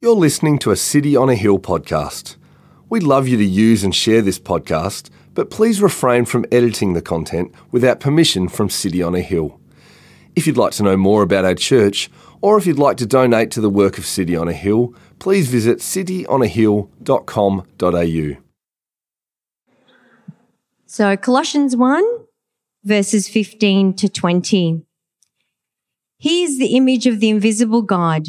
You're listening to a City on a Hill podcast. We'd love you to use and share this podcast, but please refrain from editing the content without permission from City on a Hill. If you'd like to know more about our church, or if you'd like to donate to the work of City on a Hill, please visit cityonahill.com.au. So, Colossians 1, verses 15 to 20. He is the image of the invisible God,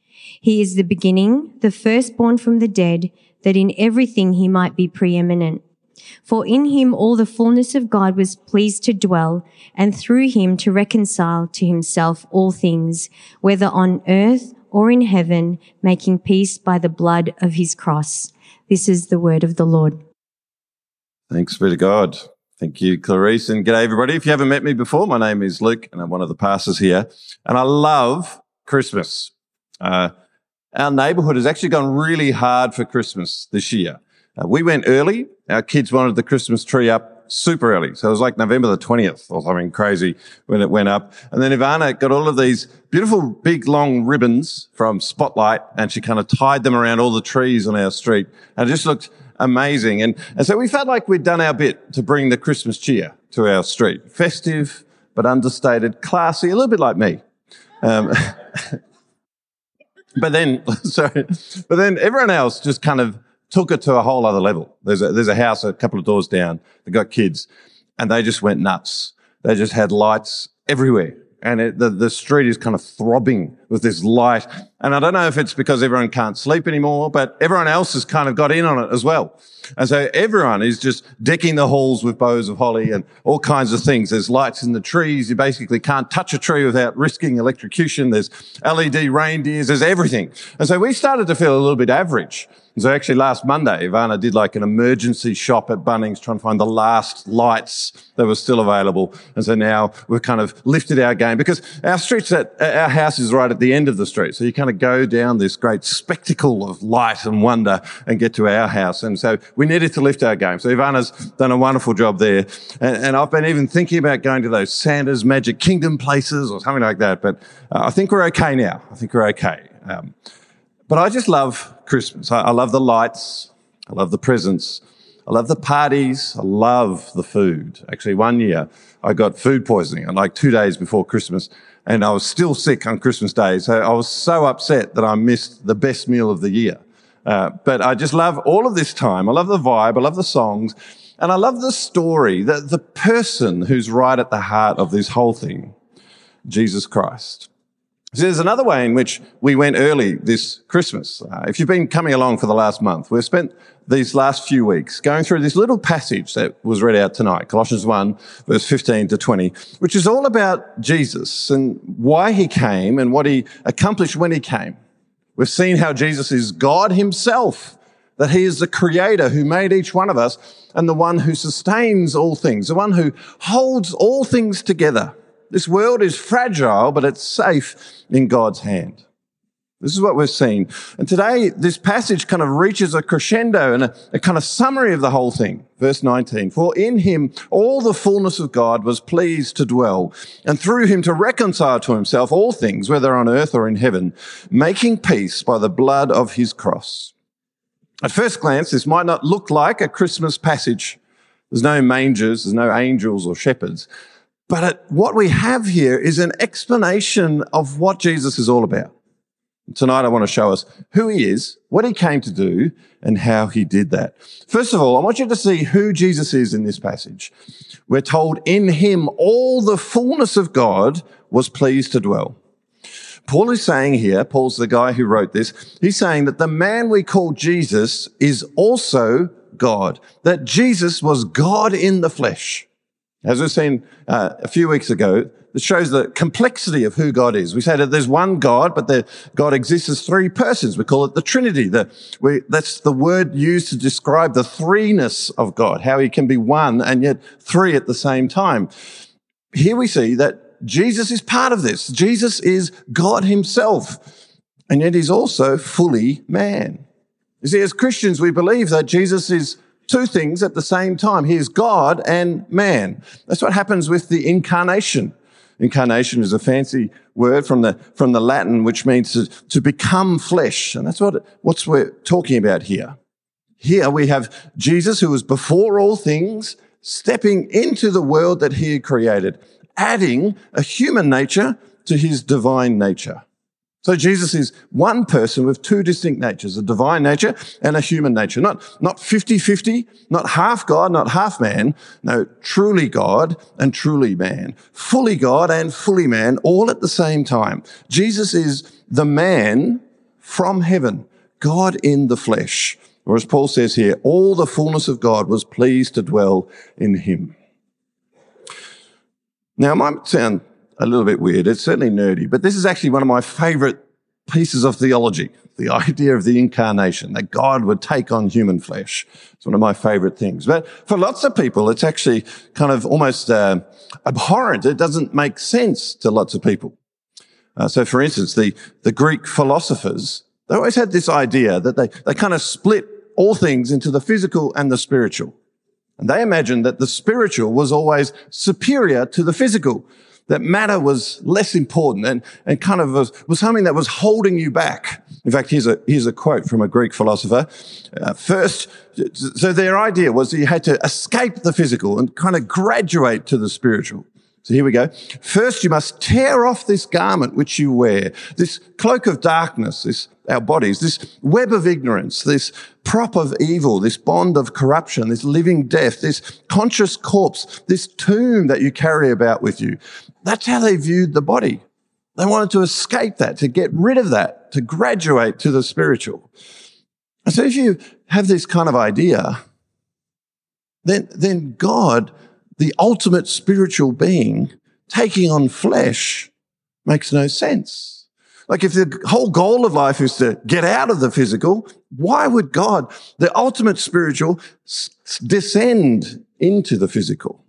He is the beginning, the firstborn from the dead, that in everything he might be preeminent. For in him all the fullness of God was pleased to dwell, and through him to reconcile to himself all things, whether on earth or in heaven, making peace by the blood of his cross. This is the word of the Lord. Thanks be to God. Thank you, Clarice, and g'day everybody. If you haven't met me before, my name is Luke, and I'm one of the pastors here, and I love Christmas. Uh, our neighborhood has actually gone really hard for Christmas this year. Uh, we went early. Our kids wanted the Christmas tree up super early. So it was like November the 20th or something crazy when it went up. And then Ivana got all of these beautiful big long ribbons from Spotlight and she kind of tied them around all the trees on our street. And it just looked amazing. And, and so we felt like we'd done our bit to bring the Christmas cheer to our street. Festive, but understated, classy, a little bit like me. Um, but then, sorry, but then everyone else just kind of took it to a whole other level. There's a, there's a house a couple of doors down. They got kids and they just went nuts. They just had lights everywhere. And it, the, the street is kind of throbbing with this light. And I don't know if it's because everyone can't sleep anymore, but everyone else has kind of got in on it as well. And so everyone is just decking the halls with bows of holly and all kinds of things. There's lights in the trees. You basically can't touch a tree without risking electrocution. There's LED reindeers. There's everything. And so we started to feel a little bit average. And so actually last Monday, Ivana did like an emergency shop at Bunnings trying to find the last lights that were still available. And so now we've kind of lifted our game because our streets at, our house is right at the end of the street. So you kind of go down this great spectacle of light and wonder and get to our house. And so we needed to lift our game. So Ivana's done a wonderful job there. And, and I've been even thinking about going to those Santa's Magic Kingdom places or something like that. But uh, I think we're okay now. I think we're okay. Um, but I just love Christmas. I, I love the lights. I love the presents. I love the parties. I love the food. Actually, one year I got food poisoning like two days before Christmas and I was still sick on Christmas Day. So I was so upset that I missed the best meal of the year. Uh, but I just love all of this time. I love the vibe. I love the songs and I love the story, the, the person who's right at the heart of this whole thing, Jesus Christ. There's another way in which we went early this Christmas. Uh, if you've been coming along for the last month, we've spent these last few weeks going through this little passage that was read out tonight, Colossians 1 verse 15 to 20, which is all about Jesus and why he came and what he accomplished when he came. We've seen how Jesus is God himself, that he is the creator who made each one of us and the one who sustains all things, the one who holds all things together. This world is fragile, but it's safe in God's hand. This is what we're seeing. And today, this passage kind of reaches a crescendo and a, a, kind of summary of the whole thing. Verse 19. For in him, all the fullness of God was pleased to dwell and through him to reconcile to himself all things, whether on earth or in heaven, making peace by the blood of his cross. At first glance, this might not look like a Christmas passage. There's no mangers, there's no angels or shepherds. But what we have here is an explanation of what Jesus is all about. Tonight, I want to show us who he is, what he came to do, and how he did that. First of all, I want you to see who Jesus is in this passage. We're told in him all the fullness of God was pleased to dwell. Paul is saying here, Paul's the guy who wrote this, he's saying that the man we call Jesus is also God, that Jesus was God in the flesh. As we've seen uh, a few weeks ago, it shows the complexity of who God is. We say that there's one God, but the, God exists as three persons. We call it the Trinity. The, we, that's the word used to describe the threeness of God, how he can be one and yet three at the same time. Here we see that Jesus is part of this. Jesus is God himself, and yet he's also fully man. You see, as Christians, we believe that Jesus is two things at the same time. He is God and man. That's what happens with the incarnation. Incarnation is a fancy word from the, from the Latin, which means to, to become flesh. And that's what, what's we're talking about here. Here we have Jesus, who was before all things, stepping into the world that he had created, adding a human nature to his divine nature. So Jesus is one person with two distinct natures, a divine nature and a human nature. Not, not 50-50, not half God, not half man. No, truly God and truly man. Fully God and fully man, all at the same time. Jesus is the man from heaven, God in the flesh. Or as Paul says here, all the fullness of God was pleased to dwell in him. Now, it might sound a little bit weird. It's certainly nerdy, but this is actually one of my favorite pieces of theology. The idea of the incarnation, that God would take on human flesh. It's one of my favorite things. But for lots of people, it's actually kind of almost uh, abhorrent. It doesn't make sense to lots of people. Uh, so for instance, the, the Greek philosophers, they always had this idea that they, they kind of split all things into the physical and the spiritual. And they imagined that the spiritual was always superior to the physical that matter was less important and, and kind of was, was something that was holding you back. In fact, here's a, here's a quote from a Greek philosopher. Uh, first, so their idea was that you had to escape the physical and kind of graduate to the spiritual. So here we go. First, you must tear off this garment which you wear, this cloak of darkness, this, our bodies, this web of ignorance, this prop of evil, this bond of corruption, this living death, this conscious corpse, this tomb that you carry about with you. That's how they viewed the body. They wanted to escape that, to get rid of that, to graduate to the spiritual. So if you have this kind of idea, then, then God the ultimate spiritual being taking on flesh makes no sense. Like if the whole goal of life is to get out of the physical, why would God, the ultimate spiritual, s- descend into the physical?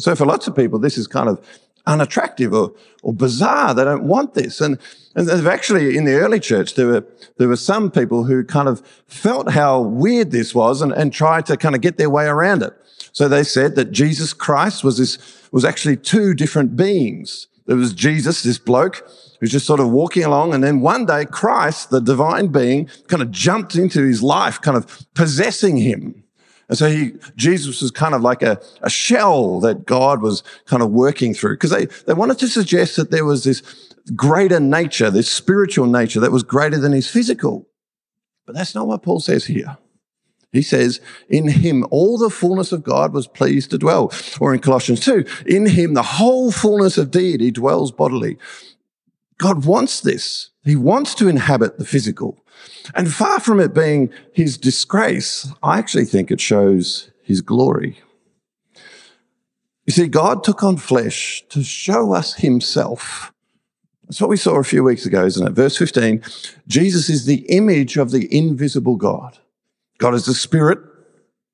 So for lots of people, this is kind of unattractive or, or bizarre. They don't want this. And, and actually, in the early church, there were, there were some people who kind of felt how weird this was and, and tried to kind of get their way around it. So they said that Jesus Christ was this, was actually two different beings. There was Jesus, this bloke, who's just sort of walking along. And then one day Christ, the divine being, kind of jumped into his life, kind of possessing him. And so he, Jesus was kind of like a, a shell that God was kind of working through because they, they wanted to suggest that there was this greater nature, this spiritual nature that was greater than his physical. But that's not what Paul says here. He says, in him all the fullness of God was pleased to dwell. Or in Colossians 2, in him the whole fullness of deity dwells bodily. God wants this. He wants to inhabit the physical. And far from it being his disgrace, I actually think it shows his glory. You see, God took on flesh to show us himself. That's what we saw a few weeks ago, isn't it? Verse 15, Jesus is the image of the invisible God. God is a spirit.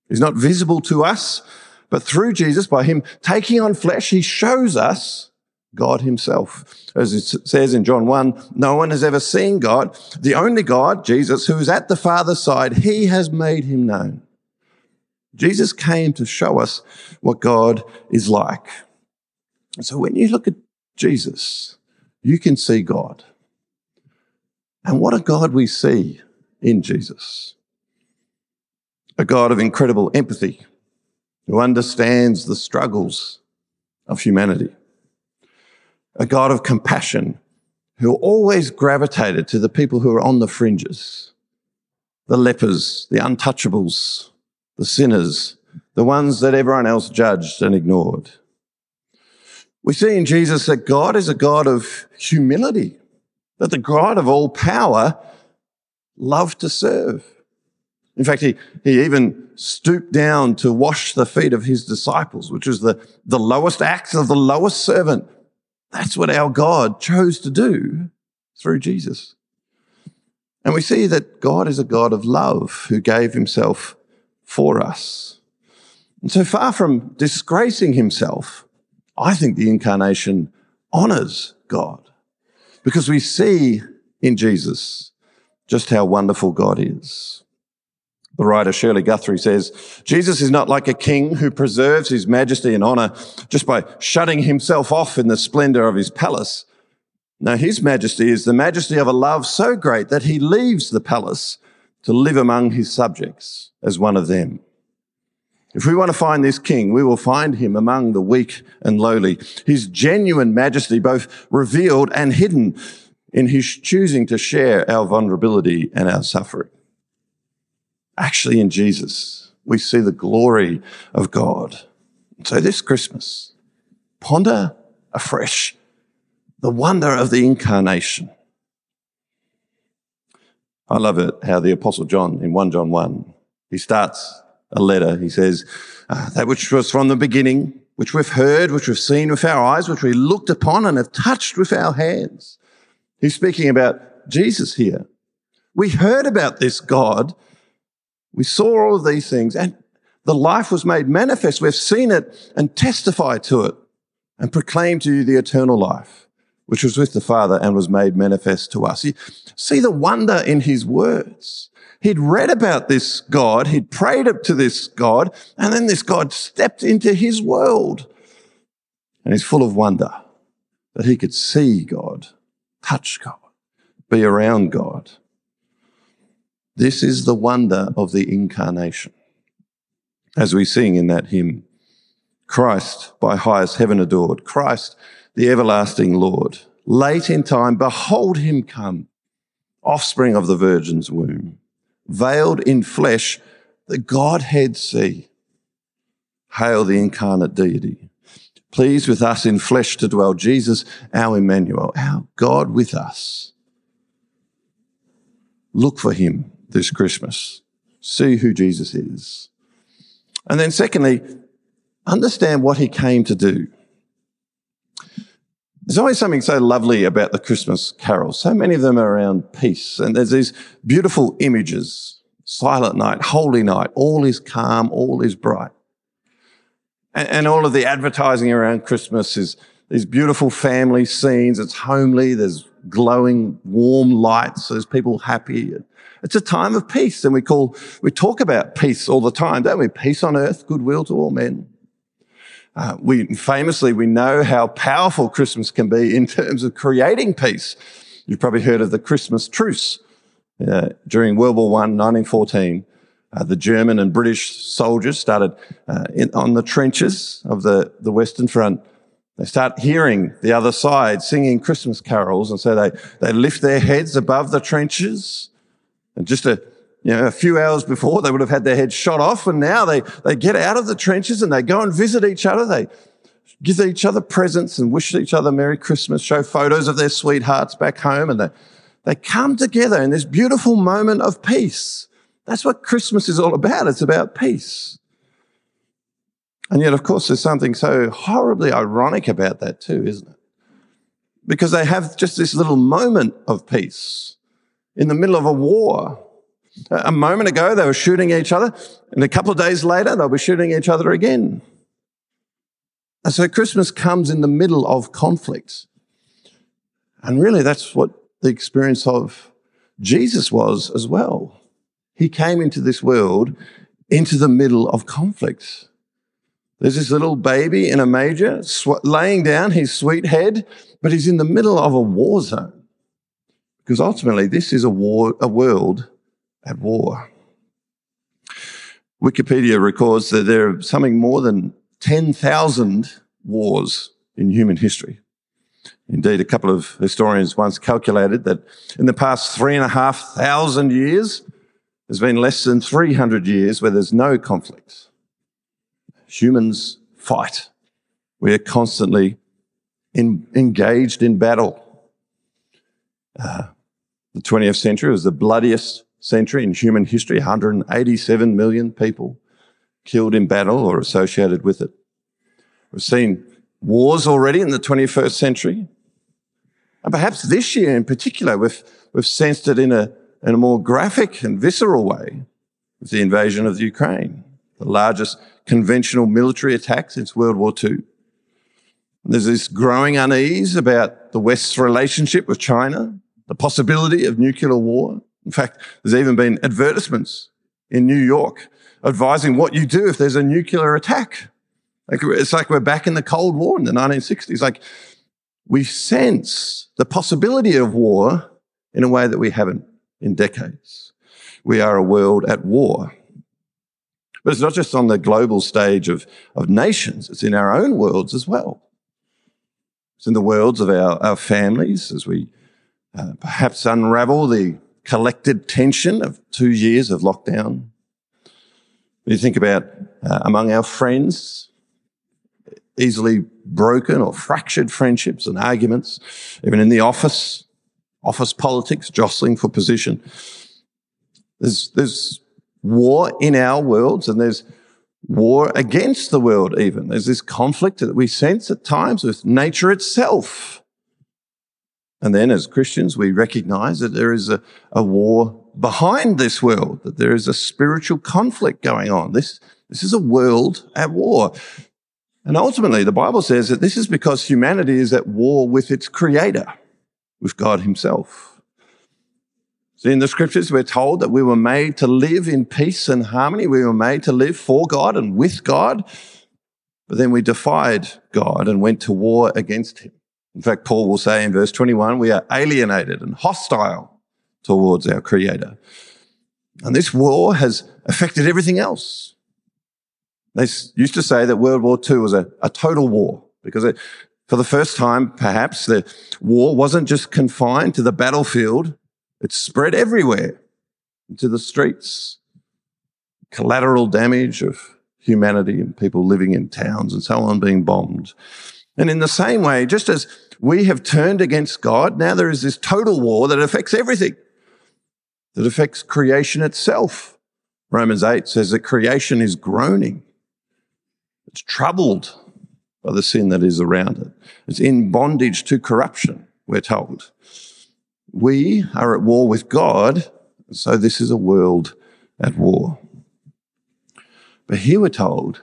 He's not visible to us, but through Jesus, by him taking on flesh, he shows us God himself. As it says in John 1, no one has ever seen God. The only God, Jesus, who is at the Father's side, he has made him known. Jesus came to show us what God is like. So when you look at Jesus, you can see God. And what a God we see in Jesus a God of incredible empathy who understands the struggles of humanity, a God of compassion who always gravitated to the people who are on the fringes, the lepers, the untouchables, the sinners, the ones that everyone else judged and ignored. We see in Jesus that God is a God of humility, that the God of all power loved to serve. In fact, he, he even stooped down to wash the feet of his disciples, which was the, the lowest act of the lowest servant. That's what our God chose to do through Jesus. And we see that God is a God of love who gave himself for us. And so far from disgracing himself, I think the incarnation honors God because we see in Jesus just how wonderful God is. The writer Shirley Guthrie says, Jesus is not like a king who preserves his majesty and honor just by shutting himself off in the splendor of his palace. No, his majesty is the majesty of a love so great that he leaves the palace to live among his subjects as one of them. If we want to find this king, we will find him among the weak and lowly. His genuine majesty, both revealed and hidden in his choosing to share our vulnerability and our suffering. Actually, in Jesus, we see the glory of God. So this Christmas, ponder afresh the wonder of the incarnation. I love it how the apostle John in 1 John 1, he starts a letter. He says, uh, that which was from the beginning, which we've heard, which we've seen with our eyes, which we looked upon and have touched with our hands. He's speaking about Jesus here. We heard about this God. We saw all of these things and the life was made manifest. We've seen it and testified to it and proclaimed to you the eternal life which was with the Father and was made manifest to us. You see the wonder in his words. He'd read about this God, he'd prayed up to this God, and then this God stepped into his world. And he's full of wonder that he could see God, touch God, be around God. This is the wonder of the incarnation. As we sing in that hymn, Christ by highest heaven adored, Christ the everlasting Lord. Late in time, behold him come, offspring of the virgin's womb, veiled in flesh, the Godhead see. Hail the incarnate deity. Pleased with us in flesh to dwell, Jesus, our Emmanuel, our God with us. Look for him this Christmas. See who Jesus is. And then secondly, understand what he came to do. There's always something so lovely about the Christmas carols. So many of them are around peace. And there's these beautiful images. Silent night, holy night, all is calm, all is bright. And, and all of the advertising around Christmas is these beautiful family scenes. It's homely. There's glowing, warm lights. There's people happy. It's a time of peace. And we call, we talk about peace all the time, don't we? Peace on earth, goodwill to all men. Uh, we famously we know how powerful Christmas can be in terms of creating peace. You've probably heard of the Christmas truce uh, during World War One, 1914. Uh, the German and British soldiers started uh, in, on the trenches of the, the Western Front. They start hearing the other side singing Christmas carols, and so they they lift their heads above the trenches, and just a you know, a few hours before they would have had their heads shot off and now they, they get out of the trenches and they go and visit each other. They give each other presents and wish each other Merry Christmas, show photos of their sweethearts back home and they, they come together in this beautiful moment of peace. That's what Christmas is all about. It's about peace. And yet, of course, there's something so horribly ironic about that too, isn't it? Because they have just this little moment of peace in the middle of a war a moment ago, they were shooting each other, and a couple of days later, they'll be shooting each other again. And so Christmas comes in the middle of conflict. And really, that's what the experience of Jesus was as well. He came into this world into the middle of conflict. There's this little baby in a manger sw- laying down his sweet head, but he's in the middle of a war zone. Because ultimately, this is a war, a world at war. Wikipedia records that there are something more than 10,000 wars in human history. Indeed, a couple of historians once calculated that in the past three and a half thousand years, there's been less than 300 years where there's no conflict. Humans fight. We are constantly in, engaged in battle. The 20th century was the bloodiest century in human history, 187 million people killed in battle or associated with it. We've seen wars already in the 21st century. And perhaps this year in particular, we've, we've sensed it in a, in a more graphic and visceral way with the invasion of the Ukraine, the largest conventional military attack since World War II. There's this growing unease about the West's relationship with China, the possibility of nuclear war. In fact, there's even been advertisements in New York advising what you do if there's a nuclear attack. Like it's like we're back in the Cold War in the 1960s. Like we sense the possibility of war in a way that we haven't in decades. We are a world at war. But it's not just on the global stage of, of nations, it's in our own worlds as well. It's in the worlds of our, our families as we uh, perhaps unravel the collected tension of two years of lockdown. You think about uh, among our friends, easily broken or fractured friendships and arguments, even in the office, office politics, jostling for position. There's, there's war in our worlds and there's war against the world even. There's this conflict that we sense at times with nature itself. And then as Christians, we recognize that there is a, a war behind this world, that there is a spiritual conflict going on. This, this is a world at war. And ultimately, the Bible says that this is because humanity is at war with its creator, with God himself. See, in the scriptures, we're told that we were made to live in peace and harmony. We were made to live for God and with God. But then we defied God and went to war against him. In fact, Paul will say in verse 21, we are alienated and hostile towards our creator. And this war has affected everything else. They used to say that World War II was a, a total war because it, for the first time, perhaps the war wasn't just confined to the battlefield. It spread everywhere into the streets. Collateral damage of humanity and people living in towns and so on being bombed. And in the same way, just as we have turned against God, now there is this total war that affects everything, that affects creation itself. Romans 8 says that creation is groaning it's troubled by the sin that is around it. It's in bondage to corruption, we're told. We are at war with God, so this is a world at war. But here we're told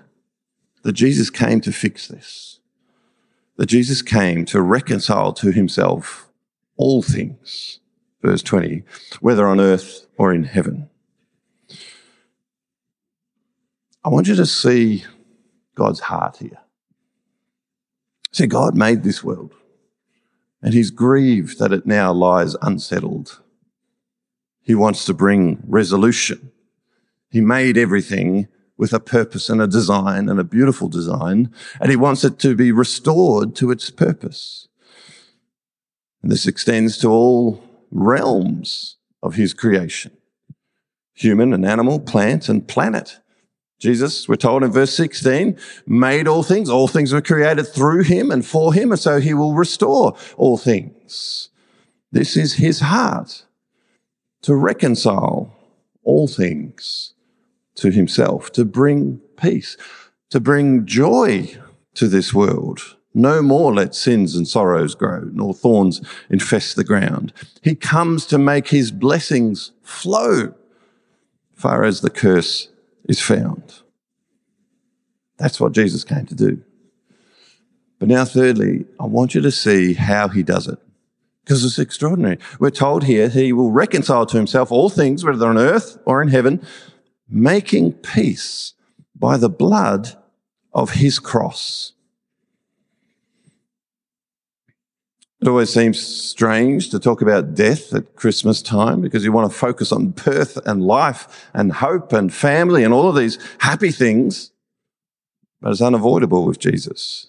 that Jesus came to fix this, that Jesus came to reconcile to himself all things, verse 20, whether on earth or in heaven. I want you to see God's heart here. See, God made this world and he's grieved that it now lies unsettled. He wants to bring resolution. He made everything with a purpose and a design and a beautiful design, and he wants it to be restored to its purpose. And this extends to all realms of his creation. Human and animal, plant and planet. Jesus, we're told in verse 16, made all things. All things were created through him and for him, and so he will restore all things. This is his heart to reconcile all things to himself, to bring peace, to bring joy to this world. No more let sins and sorrows grow, nor thorns infest the ground. He comes to make his blessings flow far as the curse is found. That's what Jesus came to do. But now, thirdly, I want you to see how he does it. Because it's extraordinary. We're told here he will reconcile to himself all things, whether on earth or in heaven, making peace by the blood of his cross. It always seems strange to talk about death at Christmas time because you want to focus on birth and life and hope and family and all of these happy things. But it's unavoidable with Jesus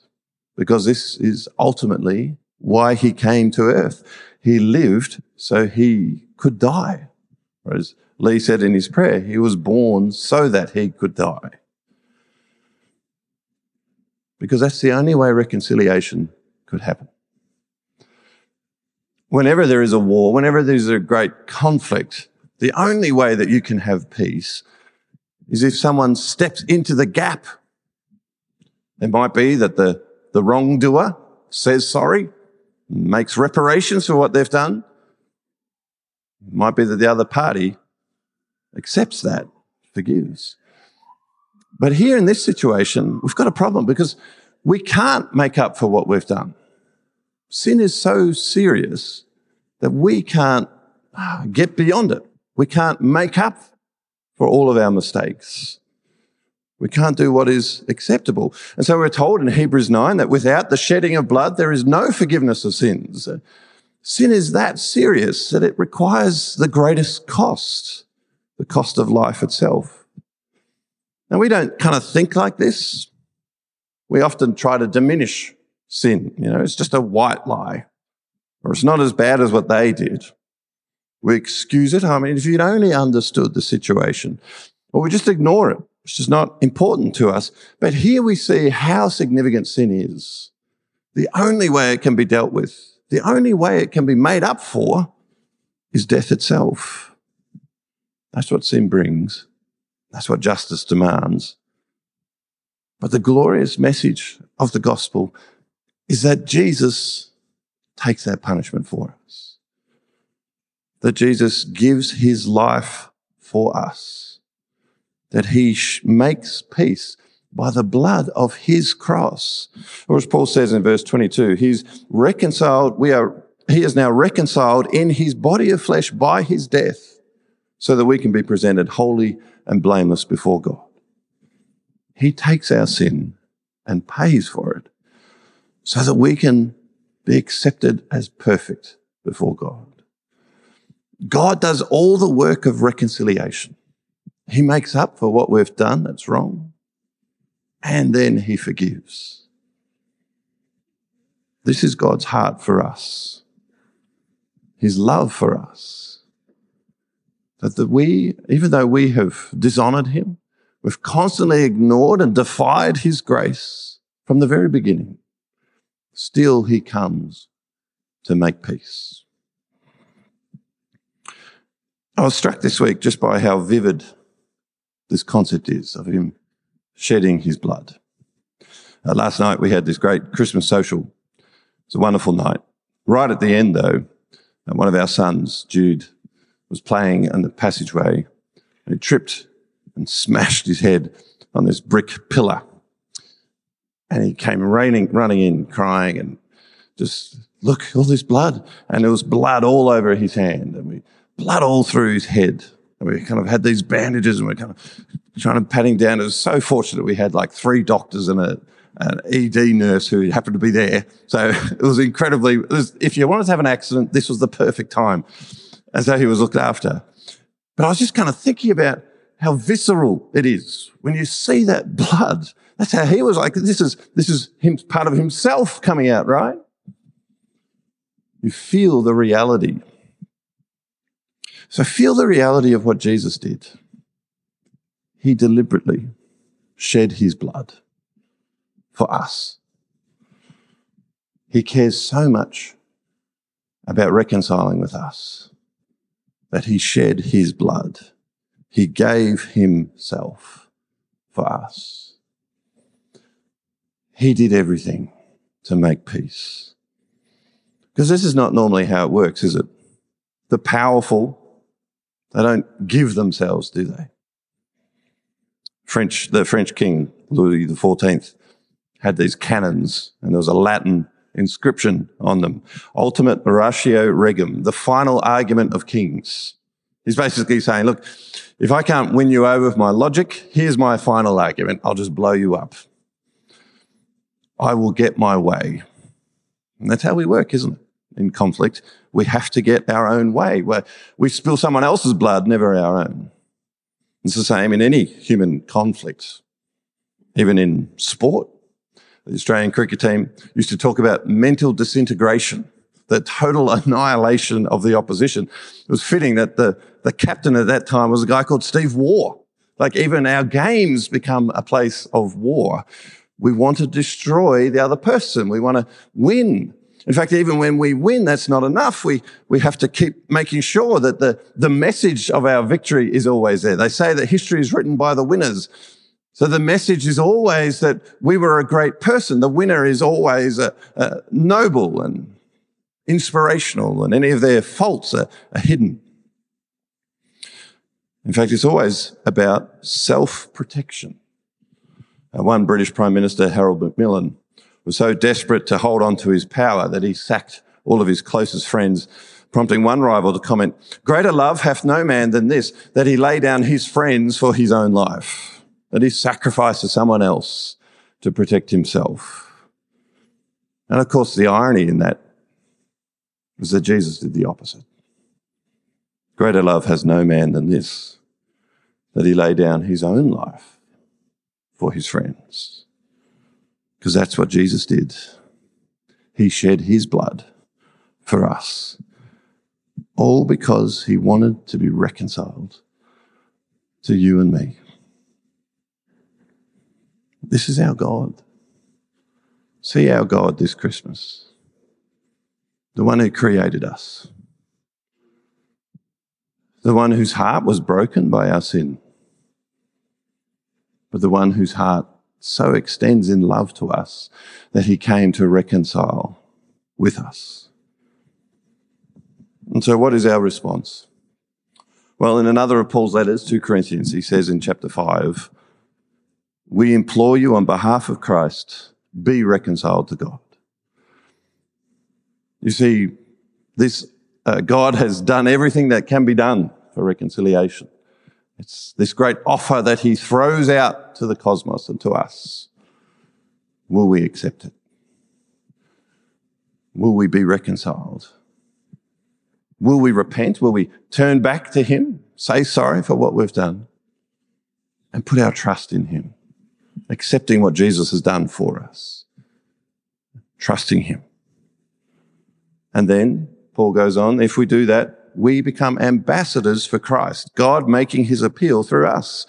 because this is ultimately why he came to earth. He lived so he could die. Whereas Lee said in his prayer, he was born so that he could die. Because that's the only way reconciliation could happen whenever there is a war, whenever there's a great conflict, The only way that you can have peace is if someone steps into the gap. It might be that the, the wrongdoer says sorry, makes reparations for what they've done. It might be that the other party accepts that, forgives. But here in this situation, we've got a problem because we can't make up for what we've done. Sin is so serious that we can't ah, get beyond it. We can't make up for all of our mistakes. We can't do what is acceptable. And so we're told in Hebrews 9 that without the shedding of blood, there is no forgiveness of sins. Sin is that serious that it requires the greatest cost, the cost of life itself. Now we don't kind of think like this. We often try to diminish sin. You know, it's just a white lie or it's not as bad as what they did. We excuse it. I mean, if you'd only understood the situation, or we just ignore it. It's just not important to us. But here we see how significant sin is. The only way it can be dealt with, the only way it can be made up for is death itself. That's what sin brings. That's what justice demands. But the glorious message of the gospel is that Jesus takes that punishment for us. That Jesus gives his life for us. That he sh- makes peace by the blood of his cross. Or as Paul says in verse 22, he's reconciled, we are, he is now reconciled in his body of flesh by his death so that we can be presented holy and blameless before God. He takes our sin and pays for it so that we can be accepted as perfect before God. God does all the work of reconciliation. He makes up for what we've done that's wrong, and then he forgives. This is God's heart for us, his love for us. That, that we, even though we have dishonored him, we've constantly ignored and defied his grace from the very beginning, still he comes to make peace. I was struck this week just by how vivid this concept is of him shedding his blood. Uh, last night we had this great Christmas social. It was a wonderful night. Right at the end, though, uh, one of our sons, Jude, was playing in the passageway and he tripped and smashed his head on this brick pillar. And he came raining, running in, crying and just, look, all this blood. And there was blood all over his hand and we, blood all through his head. And we kind of had these bandages and we're kind of trying to pat him down. It was so fortunate we had like three doctors and a, an ED nurse who happened to be there. So it was incredibly, it was, if you wanted to have an accident, this was the perfect time. And so he was looked after. But I was just kind of thinking about how visceral it is when you see that blood. That's how he was like. This is, this is him, part of himself coming out, right? You feel the reality. So feel the reality of what Jesus did. He deliberately shed his blood for us. He cares so much about reconciling with us that he shed his blood. He gave himself for us. He did everything to make peace. Because this is not normally how it works, is it? The powerful, they don't give themselves, do they? French, the French king, Louis XIV, had these cannons and there was a Latin inscription on them. Ultima ratio regum, the final argument of kings. He's basically saying, look, if I can't win you over with my logic, here's my final argument. I'll just blow you up. I will get my way. And that's how we work, isn't it? In conflict, we have to get our own way. Where we spill someone else's blood, never our own. It's the same in any human conflict, even in sport. The Australian cricket team used to talk about mental disintegration, the total annihilation of the opposition. It was fitting that the, the captain at that time was a guy called Steve Waugh. Like even our games become a place of war. We want to destroy the other person. We want to win. In fact, even when we win, that's not enough. We, we have to keep making sure that the, the message of our victory is always there. They say that history is written by the winners. So the message is always that we were a great person. The winner is always a, a noble and inspirational and any of their faults are, are hidden. In fact, it's always about self-protection. One British Prime Minister, Harold Macmillan, was so desperate to hold on to his power that he sacked all of his closest friends, prompting one rival to comment, greater love hath no man than this, that he lay down his friends for his own life, that he sacrificed to someone else to protect himself. And of course, the irony in that was that Jesus did the opposite. Greater love has no man than this, that he lay down his own life for his friends. Because that's what Jesus did. He shed his blood for us. All because he wanted to be reconciled to you and me. This is our God. See our God this Christmas. The one who created us. The one whose heart was broken by our sin. But the one whose heart so extends in love to us that he came to reconcile with us. And so, what is our response? Well, in another of Paul's letters, to Corinthians, he says in chapter 5, We implore you on behalf of Christ, be reconciled to God. You see, this uh, God has done everything that can be done for reconciliation. It's this great offer that he throws out to the cosmos and to us. Will we accept it? Will we be reconciled? Will we repent? Will we turn back to him, say sorry for what we've done, and put our trust in him, accepting what Jesus has done for us, trusting him? And then Paul goes on, if we do that, we become ambassadors for Christ, God making his appeal through us.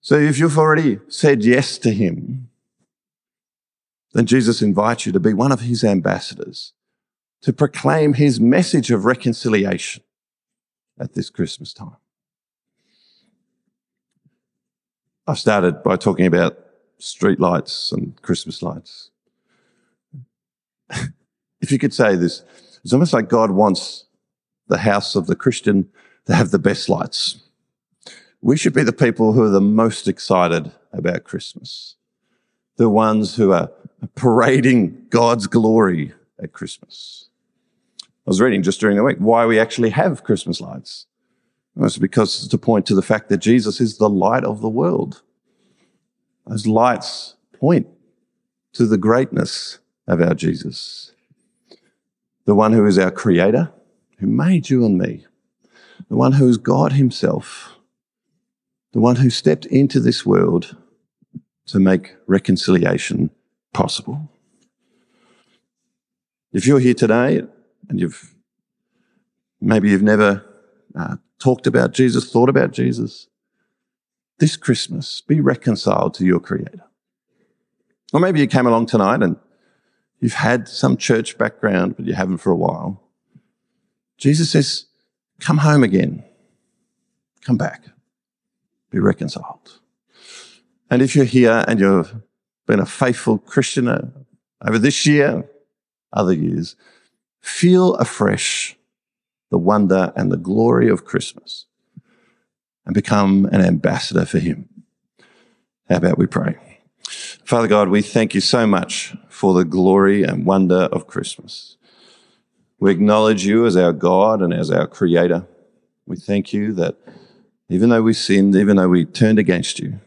So if you've already said yes to him, then Jesus invites you to be one of his ambassadors, to proclaim his message of reconciliation at this Christmas time. I started by talking about street lights and Christmas lights. if you could say this, it's almost like God wants the house of the Christian to have the best lights. We should be the people who are the most excited about Christmas. The ones who are parading God's glory at Christmas. I was reading just during the week why we actually have Christmas lights. It's because to point to the fact that Jesus is the light of the world. Those lights point to the greatness of our Jesus. The one who is our creator, who made you and me, the one who is God Himself, the one who stepped into this world to make reconciliation possible. If you're here today and you've maybe you've never uh, talked about Jesus, thought about Jesus, this Christmas, be reconciled to your Creator. Or maybe you came along tonight and you've had some church background, but you haven't for a while. Jesus says, come home again. Come back. Be reconciled. And if you're here and you've been a faithful Christian over this year, other years, feel afresh the wonder and the glory of Christmas and become an ambassador for Him. How about we pray? Father God, we thank you so much for the glory and wonder of Christmas. We acknowledge you as our God and as our creator. We thank you that even though we sinned, even though we turned against you,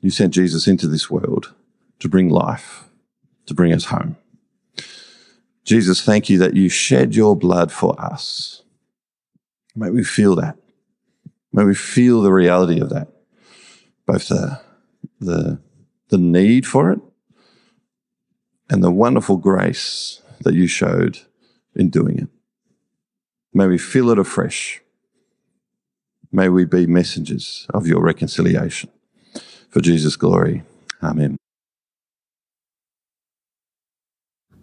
you sent Jesus into this world to bring life, to bring us home. Jesus, thank you that you shed your blood for us. May we feel that. May we feel the reality of that. Both the, the, the need for it and the wonderful grace that you showed in doing it. May we feel it afresh. May we be messengers of your reconciliation. For Jesus' glory. Amen.